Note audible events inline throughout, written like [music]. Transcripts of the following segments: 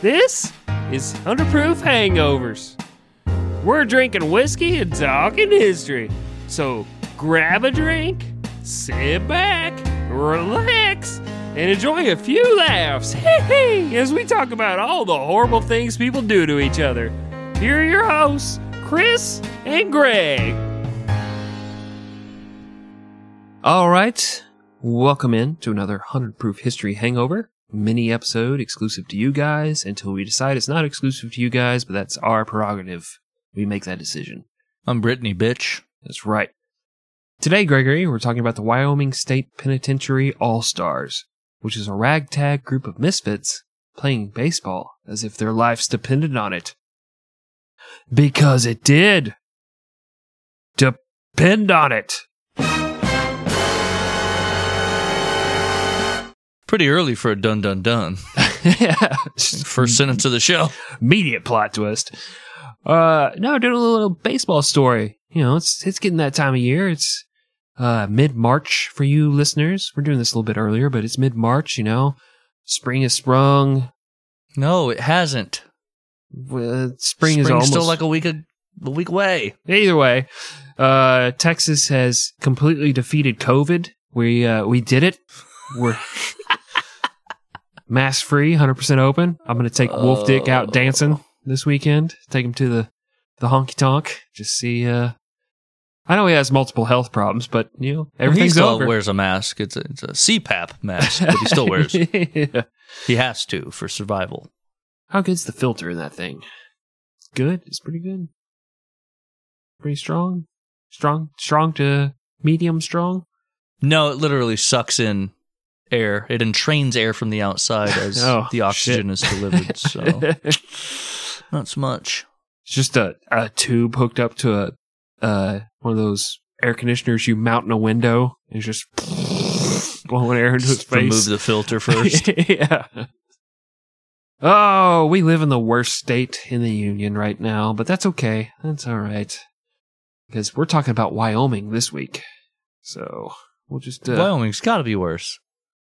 This is 100 Proof Hangovers. We're drinking whiskey and talking history. So grab a drink, sit back, relax, and enjoy a few laughs [laughs] as we talk about all the horrible things people do to each other. Here are your hosts, Chris and Greg. All right, welcome in to another 100 Proof History Hangover mini episode exclusive to you guys until we decide it's not exclusive to you guys, but that's our prerogative. We make that decision. I'm Brittany, bitch. That's right. Today, Gregory, we're talking about the Wyoming State Penitentiary All Stars, which is a ragtag group of misfits playing baseball as if their lives depended on it. Because it did. Depend on it. Pretty early for a dun dun dun. [laughs] yeah. First sentence of the show. Immediate plot twist. Uh, no, doing a little baseball story. You know, it's it's getting that time of year. It's uh mid March for you listeners. We're doing this a little bit earlier, but it's mid March. You know, spring has sprung. No, it hasn't. Uh, spring is almost still like a week a, a week away. Either way, uh, Texas has completely defeated COVID. We uh, we did it. We're [laughs] mask free, hundred percent open. I'm gonna take Wolf Dick out Oh. dancing this weekend. Take him to the the honky tonk. Just see. Uh, I know he has multiple health problems, but you know he everything's still over. wears a mask. It's a, it's a CPAP mask, but he [laughs] still wears. Yeah. he has to for survival. How good's the filter in that thing? It's good. It's pretty good. Pretty strong. Strong. Strong to medium strong. No, it literally sucks in air. It entrains air from the outside [laughs] as Oh, the oxygen is delivered. So [laughs] not so much. It's just a, a tube hooked up to a uh one of those air conditioners you mount in a window and just [laughs] blowing air into Just remove the filter first. yeah. Oh, we live in the worst state in the union right now, but that's okay. That's all right. Because we're talking about Wyoming this week. So we'll just uh, Wyoming's got to be worse.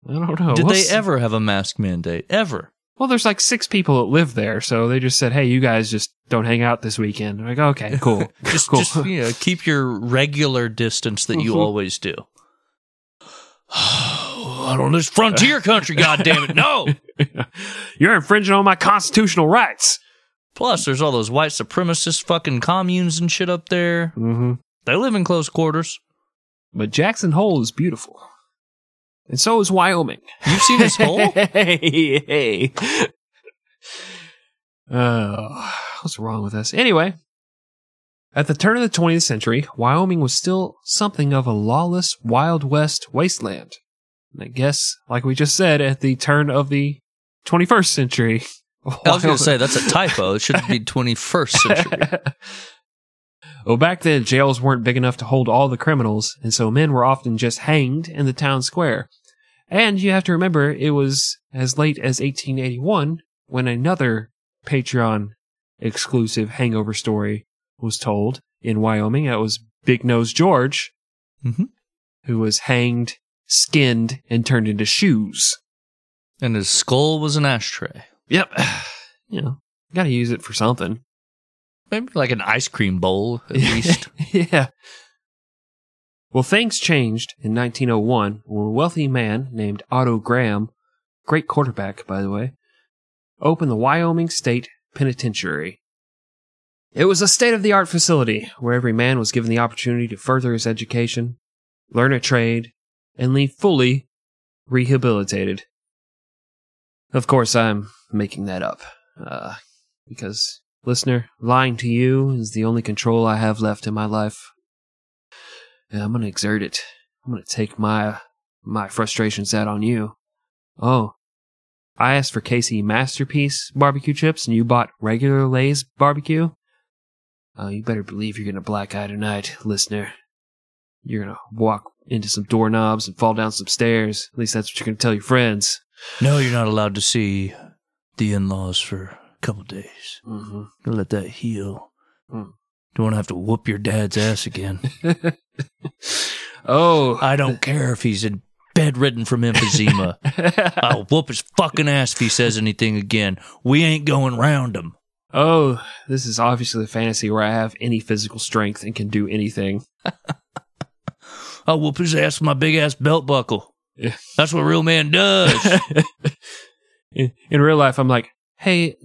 I don't know. Did We'll they s- ever have a mask mandate? Ever? Well, there's like six people that live there, so they just said, "Hey, you guys just don't hang out this weekend." I'm like, okay, cool, [laughs] [laughs] Just, cool. just you know, keep your regular distance that you Mhm. always do. [sighs] I don't. This frontier country, [laughs] goddammit, no. You're infringing on my constitutional rights. Plus, there's all those white supremacist fucking communes and shit up there. Mm-hmm. They live in close quarters. But Jackson Hole is beautiful, and so is Wyoming. You've seen this hole? [laughs] hey, hey. Uh, what's wrong with us? Anyway, at the turn of the 20th century, Wyoming was still something of a lawless Wild West wasteland. And I guess, like we just said, at the turn of the 21st century. I was going to say that's a typo. It should be [laughs] 21st century. [laughs] well, back then, jails weren't big enough to hold all the criminals, and so men were often just hanged in the town square. And you have to remember, it was as late as 1881 when another Patreon exclusive hangover story was told in Wyoming. That was Big Nose George, hmm who was hanged, skinned, and turned into shoes. And his skull was an ashtray. Yep. [sighs] You know, gotta use it for something. Maybe like an ice cream bowl, at [laughs] least. [laughs] yeah. Well, things changed in 1901 when a wealthy man named Otto Graham, great quarterback, by the way, opened the Wyoming State Penitentiary. It was a state of the art facility where every man was given the opportunity to further his education, learn a trade, and leave fully rehabilitated. Of course, I'm making that up, uh, because Listener, lying to you is the only control I have left in my life. And I'm gonna exert it. I'm gonna take my my frustrations out on you. Oh, I asked for KC Masterpiece barbecue chips, and you bought regular Lay's barbecue. Oh, you better believe you're gonna black eye tonight, listener. You're gonna walk into some doorknobs and fall down some stairs. At least that's what you're gonna tell your friends. no, you're not allowed to see the in laws for a couple days. Mm-hmm. Let that heal. Hmm. Don't want to have to whoop your dad's ass again. [laughs] [laughs] oh, I don't care if he's a bedridden from emphysema. [laughs] I'll whoop his fucking ass if he says anything again. We ain't going round him. oh, this is obviously a fantasy where I have any physical strength and can do anything. [laughs] I'll whoop his ass with my big ass belt buckle. Yeah. That's what a real man does. in, in real life, I'm like, hey,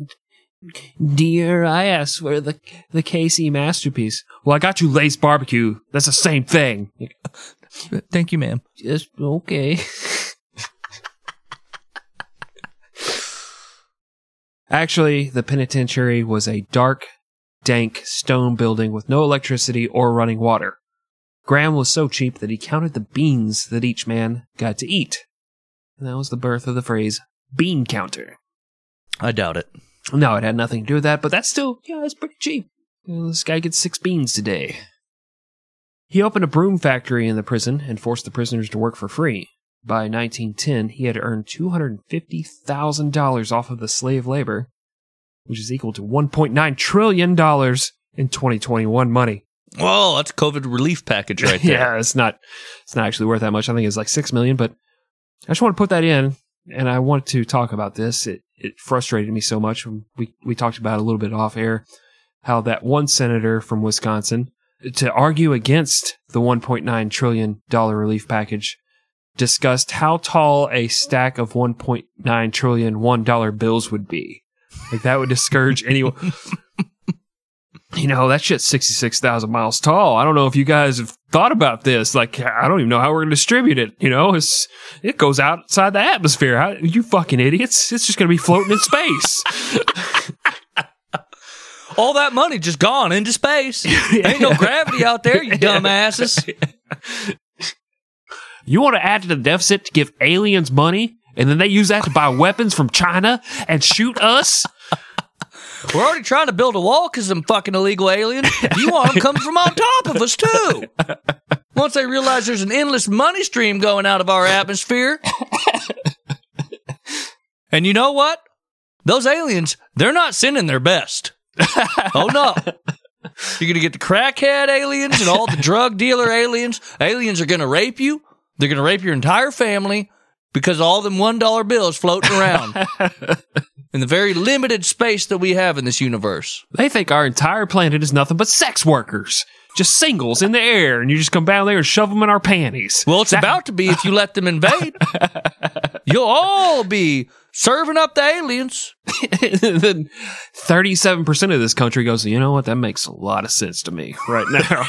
dear, I asked for the the KC masterpiece. Well, I got you Lay's barbecue. That's the same thing. [laughs] Thank you, ma'am. Just okay. Actually, the penitentiary was a dark, dank stone building with no electricity or running water. Graham was so cheap that he counted the beans that each man got to eat. And that was the birth of the phrase bean counter. I doubt it. No, it had nothing to do with that, but that's still, yeah, it's pretty cheap. You know, this guy gets six beans today. He opened a broom factory in the prison and forced the prisoners to work for free. By 1910, he had earned $250,000 off of the slave labor, which is equal to $1.9 trillion in 2021 money. Whoa, that's a COVID relief package right [laughs] there. yeah, it's not, it's not actually worth that much. I think it's like six million, but I just want to put that in, and I want to talk about this. It it frustrated me so much. We we talked about a little bit off air, how that one senator from Wisconsin to argue against the 1.9 trillion dollar relief package discussed how tall a stack of 1.9 trillion one dollar bills would be. Like that would discourage anyone. [laughs] you know, that shit's 66,000 miles tall. I don't know if you guys have thought about this. Like, I don't even know how we're going to distribute it. You know, it's, it goes outside the atmosphere. How, you fucking idiots. It's just going to be floating in space. [laughs] All that money just gone into space. Ain't no gravity out there, you [laughs] dumbasses. [laughs] You want to add to the deficit to give aliens money? And then they use that to buy weapons from China and shoot us? We're already trying to build a wall because them fucking illegal aliens. You want them coming from on top of us too. [laughs] Once they realize there's an endless money stream going out of our atmosphere. and you know what? Those aliens, they're not sending their best. Oh no. You're going to get the crackhead aliens and all the drug dealer aliens. Aliens are going to rape you. They're going to rape your entire family because all them $1 bills floating around [laughs] in the very limited space that we have in this universe. They think our entire planet is nothing but sex workers. Just singles in the air, and you just come down there and shove them in our panties. Well, it's about to be if you let them invade. [laughs] You'll all be serving up the aliens. [laughs] then 37% of this country goes, you know what? That makes a lot of sense to me right now.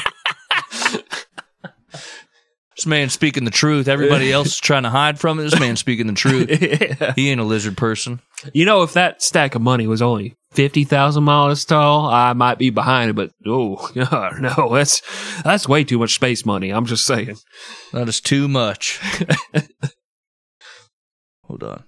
This man speaking the truth. Everybody else is trying to hide from it. This man speaking the truth. [laughs] He ain't a lizard person. you know, if that stack of money was only 50,000 miles tall, I might be behind it, but oh, [laughs] no, that's, that's way too much space money. I'm just saying. That is too much. [laughs] Hold on.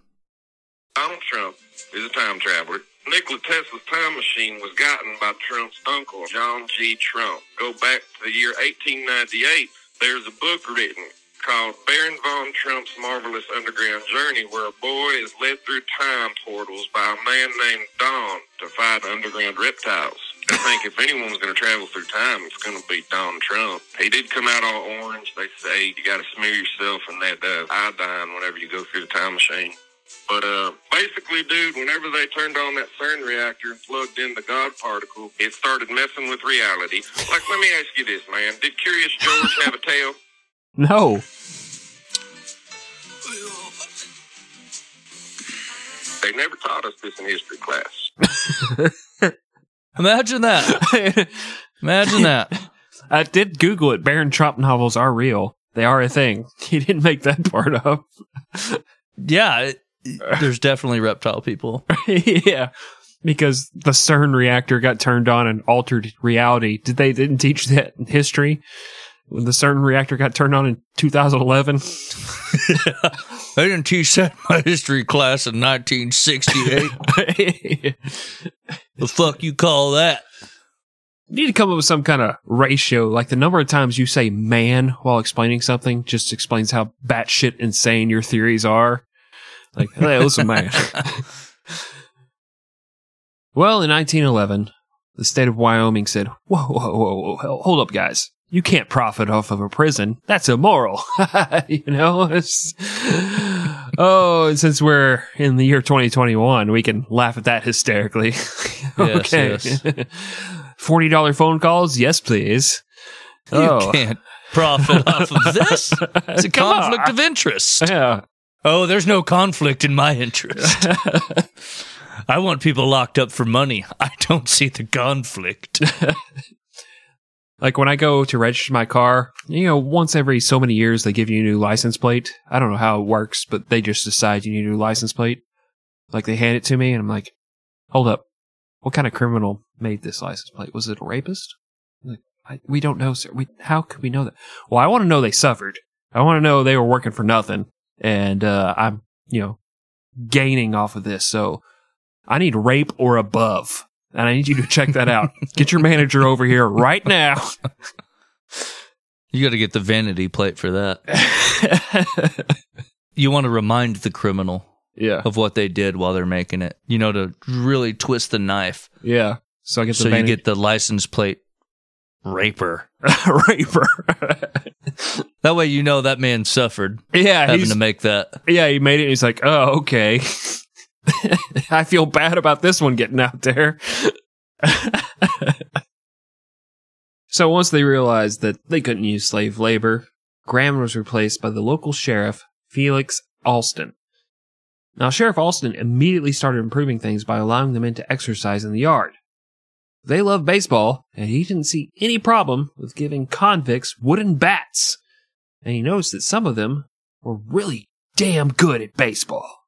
Donald Trump is a time traveler. Nikola Tesla's time machine was gotten by Trump's uncle, John G. Trump. Go back to the year 1898. There's a book written called Baron von Trump's Marvelous Underground Journey, where a boy is led through time portals by a man named Don to fight underground reptiles. I think if anyone's going to travel through time, it's going to be Don Trump. He did come out all orange. They say you got to smear yourself in that uh, iodine whenever you go through the time machine. But uh, basically, dude, whenever they turned on that CERN reactor and plugged in the God particle, it started messing with reality. Like, let me ask you this, man: Did Curious George have a tail? No. They never taught us this in history class. [laughs] Imagine that. [laughs] Imagine that. I did Google it. Baron Trump novels are real. They are a thing. [laughs] He didn't make that part up. Yeah, it, [laughs] there's definitely reptile people. [laughs] yeah. Because the CERN reactor got turned on and altered reality. Did they didn't teach that in history? When the CERN reactor got turned on in 2011? [laughs] They didn't teach that in my history class in 1968. the fuck you call that? You need to come up with some kind of ratio, like the number of times you say man while explaining something just explains how batshit insane your theories are. Like, hey, listen, man. well, in 1911, the state of Wyoming said, whoa, whoa, whoa, whoa, hold up, guys. you can't profit off of a prison. That's immoral. [laughs] you know? Oh, and since we're in the year 2021, we can laugh at that hysterically. [laughs] okay. yes. [laughs] $40 phone calls? Yes, please. You Oh. can't profit off of this. It's a on. conflict of interest. Yeah. Oh, there's no conflict in my interest. [laughs] I want people locked up for money. I don't see the conflict. [laughs] Like when I go to register my car, you know, once every so many years they give you a new license plate. I don't know how it works, but they just decide you need a new license plate. Like they hand it to me and I'm like, hold up. What kind of criminal made this license plate? Was it a rapist? Like, I, we don't know, sir. We, how could we know that? Well, I want to know they suffered. I want to know they were working for nothing and, uh, I'm, you know, gaining off of this. So I need rape or above. And I need you to check that out. [laughs] Get your manager over here right now. [laughs] You got to get the vanity plate for that. [laughs] You want to remind the criminal yeah. of what they did while they're making it. You know, to really twist the knife. Yeah. So I get the So you vanity- get the license plate raper. raper. That way you know that man suffered yeah, having to make that. yeah, he made it. And he's like, oh, okay. [laughs] I feel bad about this one getting out there. [laughs] so once they realized that they couldn't use slave labor, Graham was replaced by the local sheriff, Felix Alston. Now, Sheriff Alston immediately started improving things by allowing the men to exercise in the yard. They loved baseball, and he didn't see any problem with giving convicts wooden bats. And he noticed that some of them were really damn good at baseball.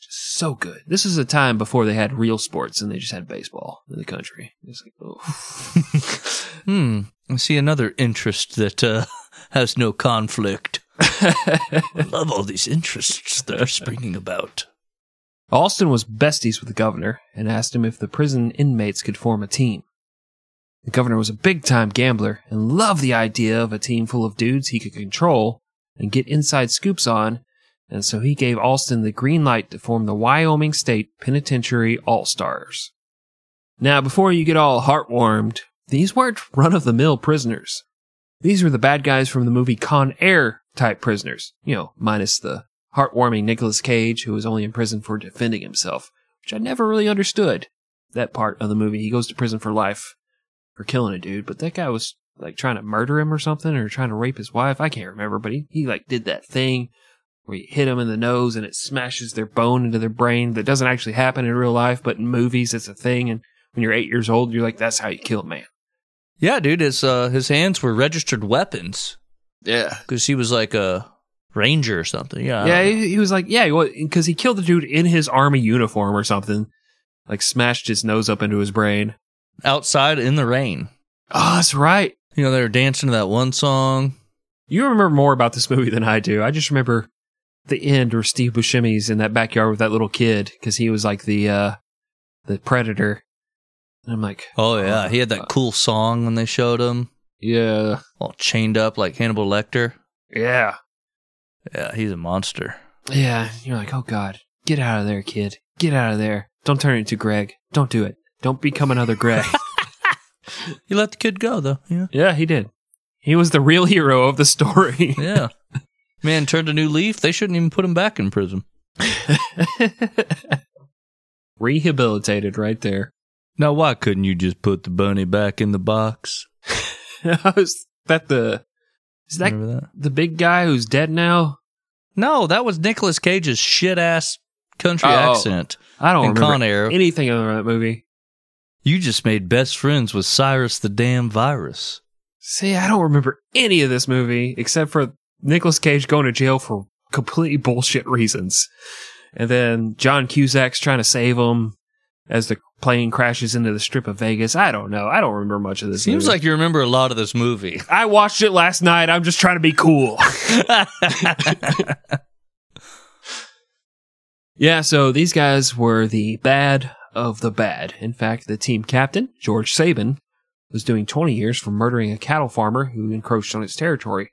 Just so good. This is a time before they had real sports and they just had baseball in the country. It's like, oh. [laughs] Hmm. I see another interest that uh, [laughs] has no conflict. I [laughs] love all these interests that are springing about. Alston was besties with the governor and asked him if the prison inmates could form a team. The governor was a big time gambler and loved the idea of a team full of dudes he could control and get inside scoops on, and so he gave Alston the green light to form the Wyoming State Penitentiary All Stars. Now, before you get all heartwarmed, these weren't run of the mill prisoners. These were the bad guys from the movie Con Air type prisoners, you know, minus the heartwarming Nicolas Cage, who was only in prison for defending himself, which I never really understood that part of the movie. He goes to prison for life for killing a dude, but that guy was like trying to murder him or something, or trying to rape his wife. I can't remember, but he, he like did that thing where you hit them in the nose and it smashes their bone into their brain. That doesn't actually happen in real life, but in movies it's a thing. And when you're eight years old, you're like, that's how you kill a man. Yeah, dude, his uh, his hands were registered weapons Yeah. because he was like a ranger or something. Yeah, Yeah, he, he was like, yeah, because he killed the dude in his army uniform or something. Like smashed his nose up into his brain. Outside in the rain. Oh, that's right. You know, they were dancing to that one song. You remember more about this movie than I do. I just remember the end where Steve Buscemi's in that backyard with that little kid because he was like the uh the predator. And I'm like, Oh yeah, he had Uh, that cool song when they showed him yeah, all chained up like Hannibal Lecter. yeah, Yeah, he's a monster. yeah. You're like, oh god, get out of there, kid, get out of there. Don't turn into Greg. Don't do it. Don't become another Gray. [laughs] he let the kid go though. Yeah, yeah, he did. He was the real hero of the story. [laughs] yeah. Man turned a new leaf. They shouldn't even put him back in prison. [laughs] Rehabilitated right there. Now, why couldn't you just put the bunny back in the box? is that the is that that? the big guy who's dead now? No, that was Nicolas Cage's shit ass country Oh. accent I don't in remember Con Air. anything other that movie. You just made best friends with Cyrus the damn virus. See, I don't remember any of this movie except for Nicolas Cage going to jail for completely bullshit reasons. And then John Cusack's trying to save him as the plane crashes into the strip of Vegas. I don't know. I don't remember much of this Seems movie. like you remember a lot of this movie. [laughs] I watched it last night. I'm just trying to be cool. [laughs] Yeah, so these guys were the bad of the bad. In fact, the team captain, George Saban, was doing 20 years for murdering a cattle farmer who encroached on its territory.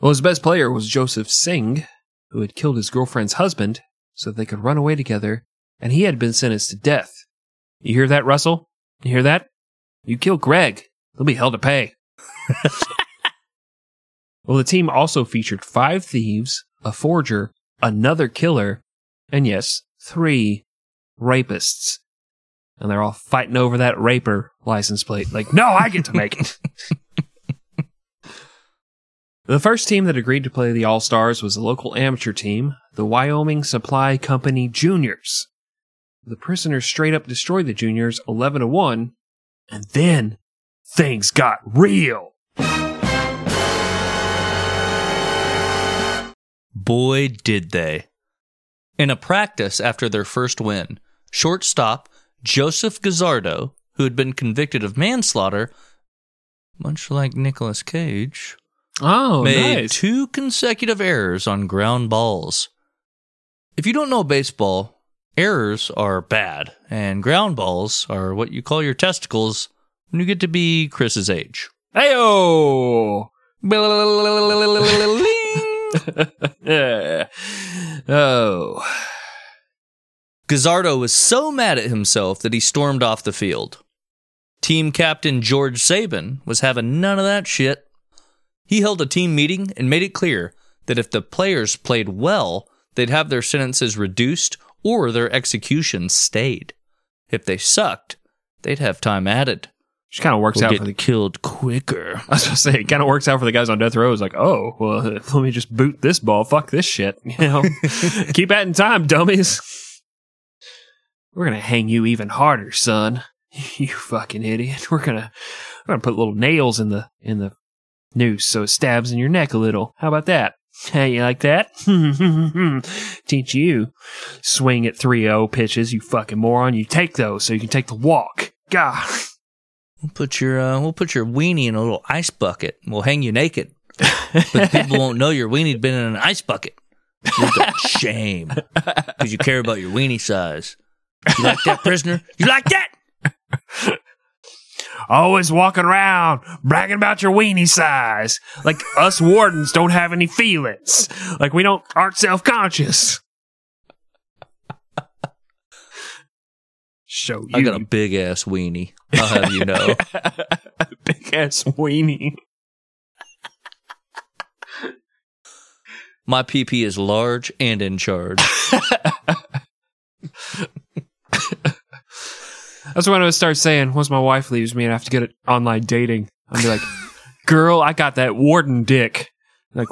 Well, his best player was Joseph Singh, who had killed his girlfriend's husband so they could run away together, and he had been sentenced to death. You hear that, Russell? You hear that? You kill Greg. He'll be hell to pay. [laughs] well, the team also featured five thieves, a forger, another killer, and yes, three rapists. And they're all fighting over that raper license plate. Like, no, I get to make it. [laughs] the first team that agreed to play the All Stars was a local amateur team, the Wyoming Supply Company Juniors. The prisoners straight up destroyed the juniors 11 to 1, and then things got real. Boy, did they. In a practice after their first win, shortstop Joseph Gazzardo, who had been convicted of manslaughter, much like Nicolas Cage, Oh, made nice. two consecutive errors on ground balls. If you don't know baseball, errors are bad, and ground balls are what you call your testicles when you get to be Chris's age. Heyo! oh. Gazzardo was so mad at himself that he stormed off the field. Team captain George Saban was having none of that shit. He held a team meeting and made it clear that if the players played well, they'd have their sentences reduced or their executions stayed. If they sucked, they'd have time added. Which kind of works Or out for the. killed quicker. [laughs] I was to say, it kind of works out for the guys on death row. It's like, oh, well, [laughs] let me just boot this ball. Fuck this shit. You know, [laughs] keep adding time, dummies. We're gonna hang you even harder, son. [laughs] You fucking idiot. We're gonna, we're gonna put little nails in the in the noose so it stabs in your neck a little. How about that? Hey, you like that? [laughs] Teach you. Swing at 3 0 pitches, you fucking moron. You take those so you can take the walk. God. We'll put your uh, we'll put your weenie in a little ice bucket. and We'll hang you naked, but people won't know your weenie's been in an ice bucket. A [laughs] shame because you care about your weenie size. You like that, prisoner? You like that? Always walking around bragging about your weenie size. Like us wardens don't have any feelings. Like we don't aren't self conscious. Show you I got a big ass weenie. I'll have you know. [laughs] big ass weenie. My PP is large and in charge. [laughs] That's when I would start saying, once my wife leaves me and I have to get it online dating, I'll be like, [laughs] girl, I got that warden dick. Like,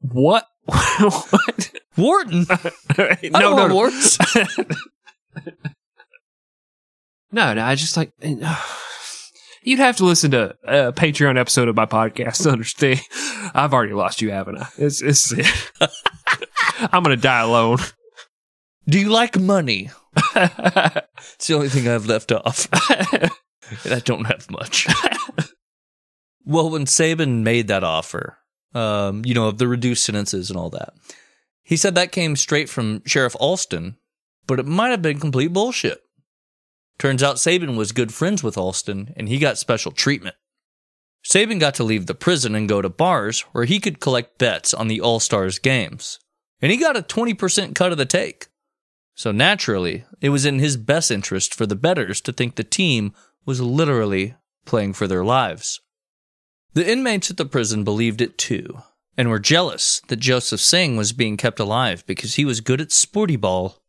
what? [laughs] what? Wharton. no, [laughs] I no, don't no, want warts. No, no, I just like uh, you'd have to listen to a Patreon episode of my podcast to understand. I've already lost you, haven't I? It's it's I'm gonna die alone. Do you like money? [laughs] It's the only thing I've left off. and [laughs] I don't have much. [laughs] well, when Saban made that offer, um, you know, of the reduced sentences and all that, he said that came straight from Sheriff Alston, but it might have been complete bullshit. Turns out Saban was good friends with Alston, and he got special treatment. Saban got to leave the prison and go to bars where he could collect bets on the All Stars games. And he got a 20% cut of the take. So naturally, it was in his best interest for the betters to think the team was literally playing for their lives. The inmates at the prison believed it too, and were jealous that Joseph Singh was being kept alive because he was good at sporty ball.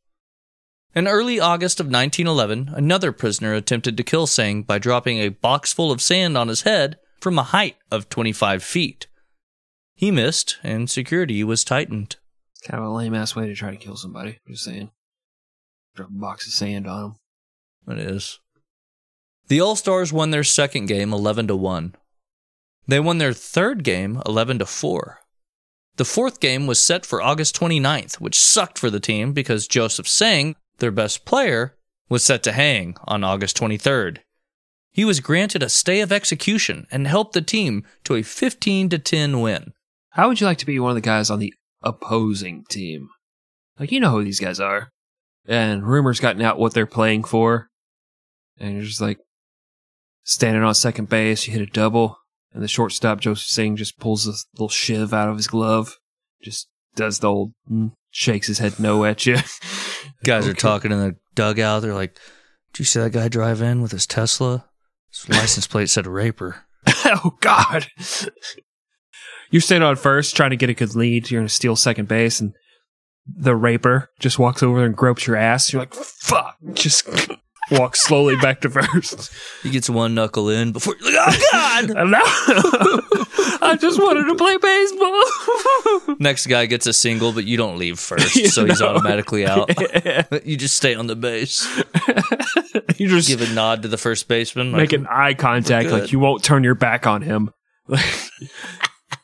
In early August of 1911, another prisoner attempted to kill Singh by dropping a box full of sand on his head from a height of 25 feet. He missed, and security was tightened. Kind of a lame ass way to try to kill somebody. Just saying. Drop a box of sand on them. It is. The All Stars won their second game 11 to 1. They won their third game 11 to 4. The fourth game was set for August 29th, which sucked for the team because Joseph Singh, their best player, was set to hang on August 23rd. He was granted a stay of execution and helped the team to a 15 to 10 win. How would you like to be one of the guys on the opposing team? Like you know who these guys are, and rumors gotten out what they're playing for, and you're just like standing on second base. You hit a double, and the shortstop Joseph Singh just pulls a little shiv out of his glove, just does the old mm, shakes his head no at you. [laughs] Guys are talking in the dugout. They're like, Did you see that guy drive in with his Tesla? His license plate said raper. [laughs] oh God. [laughs] You're standing on first, trying to get a good lead. You're going to steal second base, and the raper just walks over and gropes your ass. You're like, fuck. Just [laughs] walk slowly back to first. He gets one knuckle in before you're like, oh God! [laughs] [laughs] I just wanted to play baseball. Next guy gets a single, but you don't leave first, You so he's automatically out. you just stay on the base. you just Give a nod to the first baseman. like, making eye contact, like you won't turn your back on him.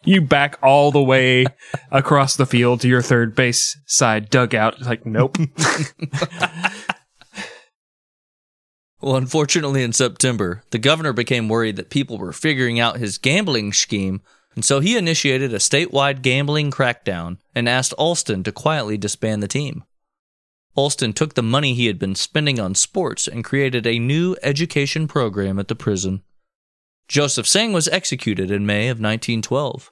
You back all the way across the field to your third base side dugout. Like, nope. [laughs] Well, unfortunately, in September, the governor became worried that people were figuring out his gambling scheme, and so he initiated a statewide gambling crackdown and asked Alston to quietly disband the team. Alston took the money he had been spending on sports and created a new education program at the prison. Joseph Sang was executed in May of 1912.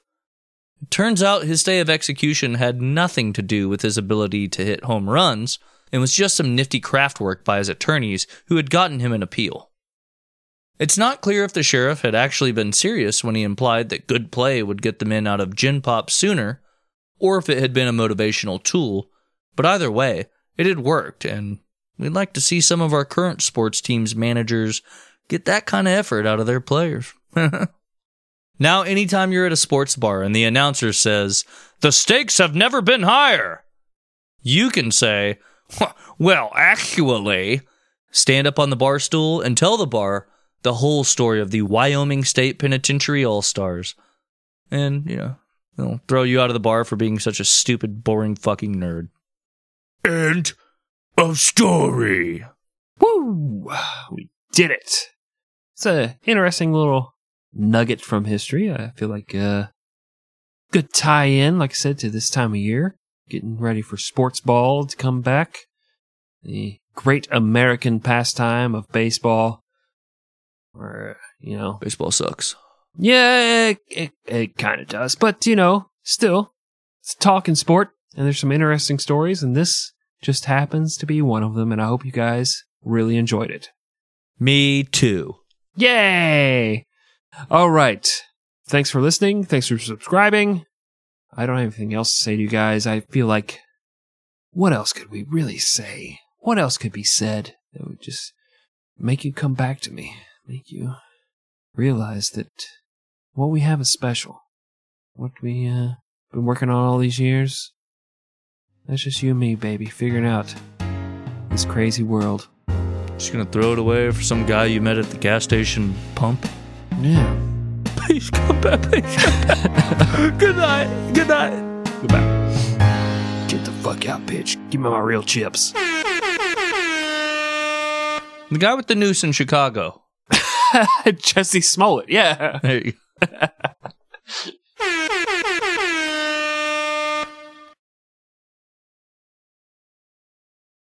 Turns out his stay of execution had nothing to do with his ability to hit home runs and was just some nifty craft work by his attorneys who had gotten him an appeal. It's not clear if the sheriff had actually been serious when he implied that good play would get the men out of gin pop sooner, or if it had been a motivational tool, but either way, it had worked, and we'd like to see some of our current sports teams' managers get that kind of effort out of their players. [laughs] now, anytime you're at a sports bar and the announcer says, The stakes have never been higher, you can say, Well, actually, stand up on the bar stool and tell the bar the whole story of the Wyoming State Penitentiary All Stars. And, you know, they'll throw you out of the bar for being such a stupid, boring fucking nerd. End of story. Woo! We did it. It's a interesting little nugget from history. I feel like uh good tie in, like I said, to this time of year. Getting ready for sports ball to come back. The great American pastime of baseball. Or, you know, Baseball sucks. yeah, it, it, it kind of does. But, you know, still, it's talking sport, and there's some interesting stories, and this just happens to be one of them, and I hope you guys really enjoyed it. Me too. Yay! All right. Thanks for listening. Thanks for subscribing. I don't have anything else to say to you guys. I feel like, what else could we really say? What else could be said that would just make you come back to me? Make you realize that what we have is special. What we, uh, been working on all these years. That's just you and me, baby, figuring out this crazy world. Just gonna throw it away for some guy you met at the gas station pump. Yeah. Please come back. Please come back. [laughs] Good night. Good night. Goodbye. Get the fuck out, bitch. Give me my real chips. The guy with the noose in Chicago. [laughs] Jussie Smollett. Yeah. There you go. [laughs]